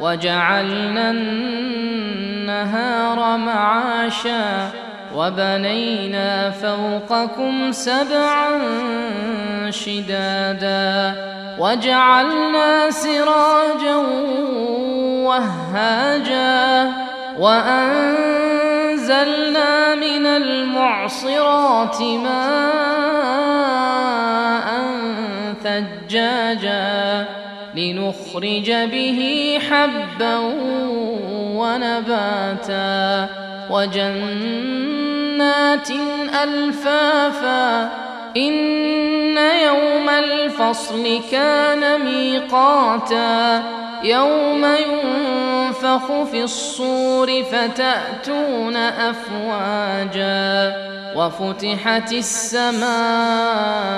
وجعلنا النهار معاشا وبنينا فوقكم سبعا شدادا وجعلنا سراجا وهاجا وأنزلنا من المعصرات ماء ثجاجا لنخرج به حبا ونباتا وجنات ألفافا إن يوم الفصل كان ميقاتا يوم ينفخ في الصور فتأتون أفواجا وفتحت السماء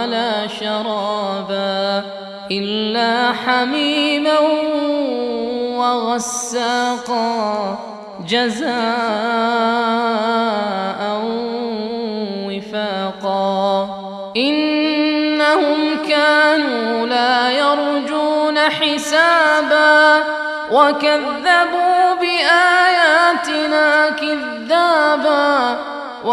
ولا شرابا إلا حميما وغساقا جزاء وفاقا إنهم كانوا لا يرجون حسابا وكذبوا بآياتنا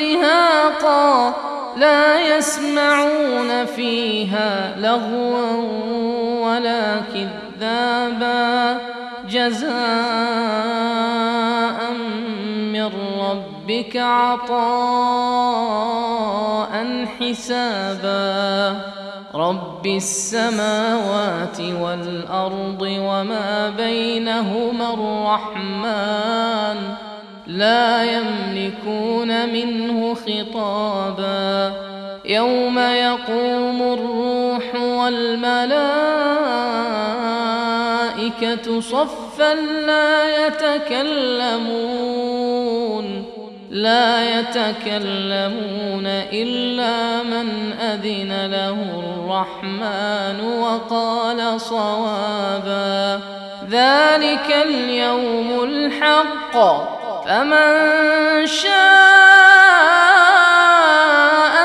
دهاقا لا يسمعون فيها لغوا ولا كذابا. جزاء من ربك عطاء حسابا. رب السماوات والأرض وما بينهما الرحمن. لا يملكون منه خطابا. يوم يقوم الروح والملائكة صفا لا يتكلمون. لا يتكلمون إلا من أذن له الرحمن وقال صوابا. ذلك اليوم الحق. فمن شاء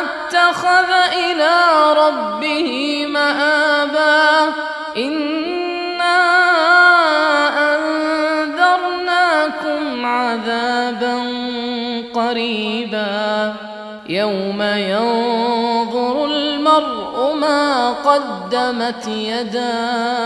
اتخذ إلى ربه مآبا إنا أنذرناكم عذابا قريبا يوم ينظر المرء ما قدمت يداه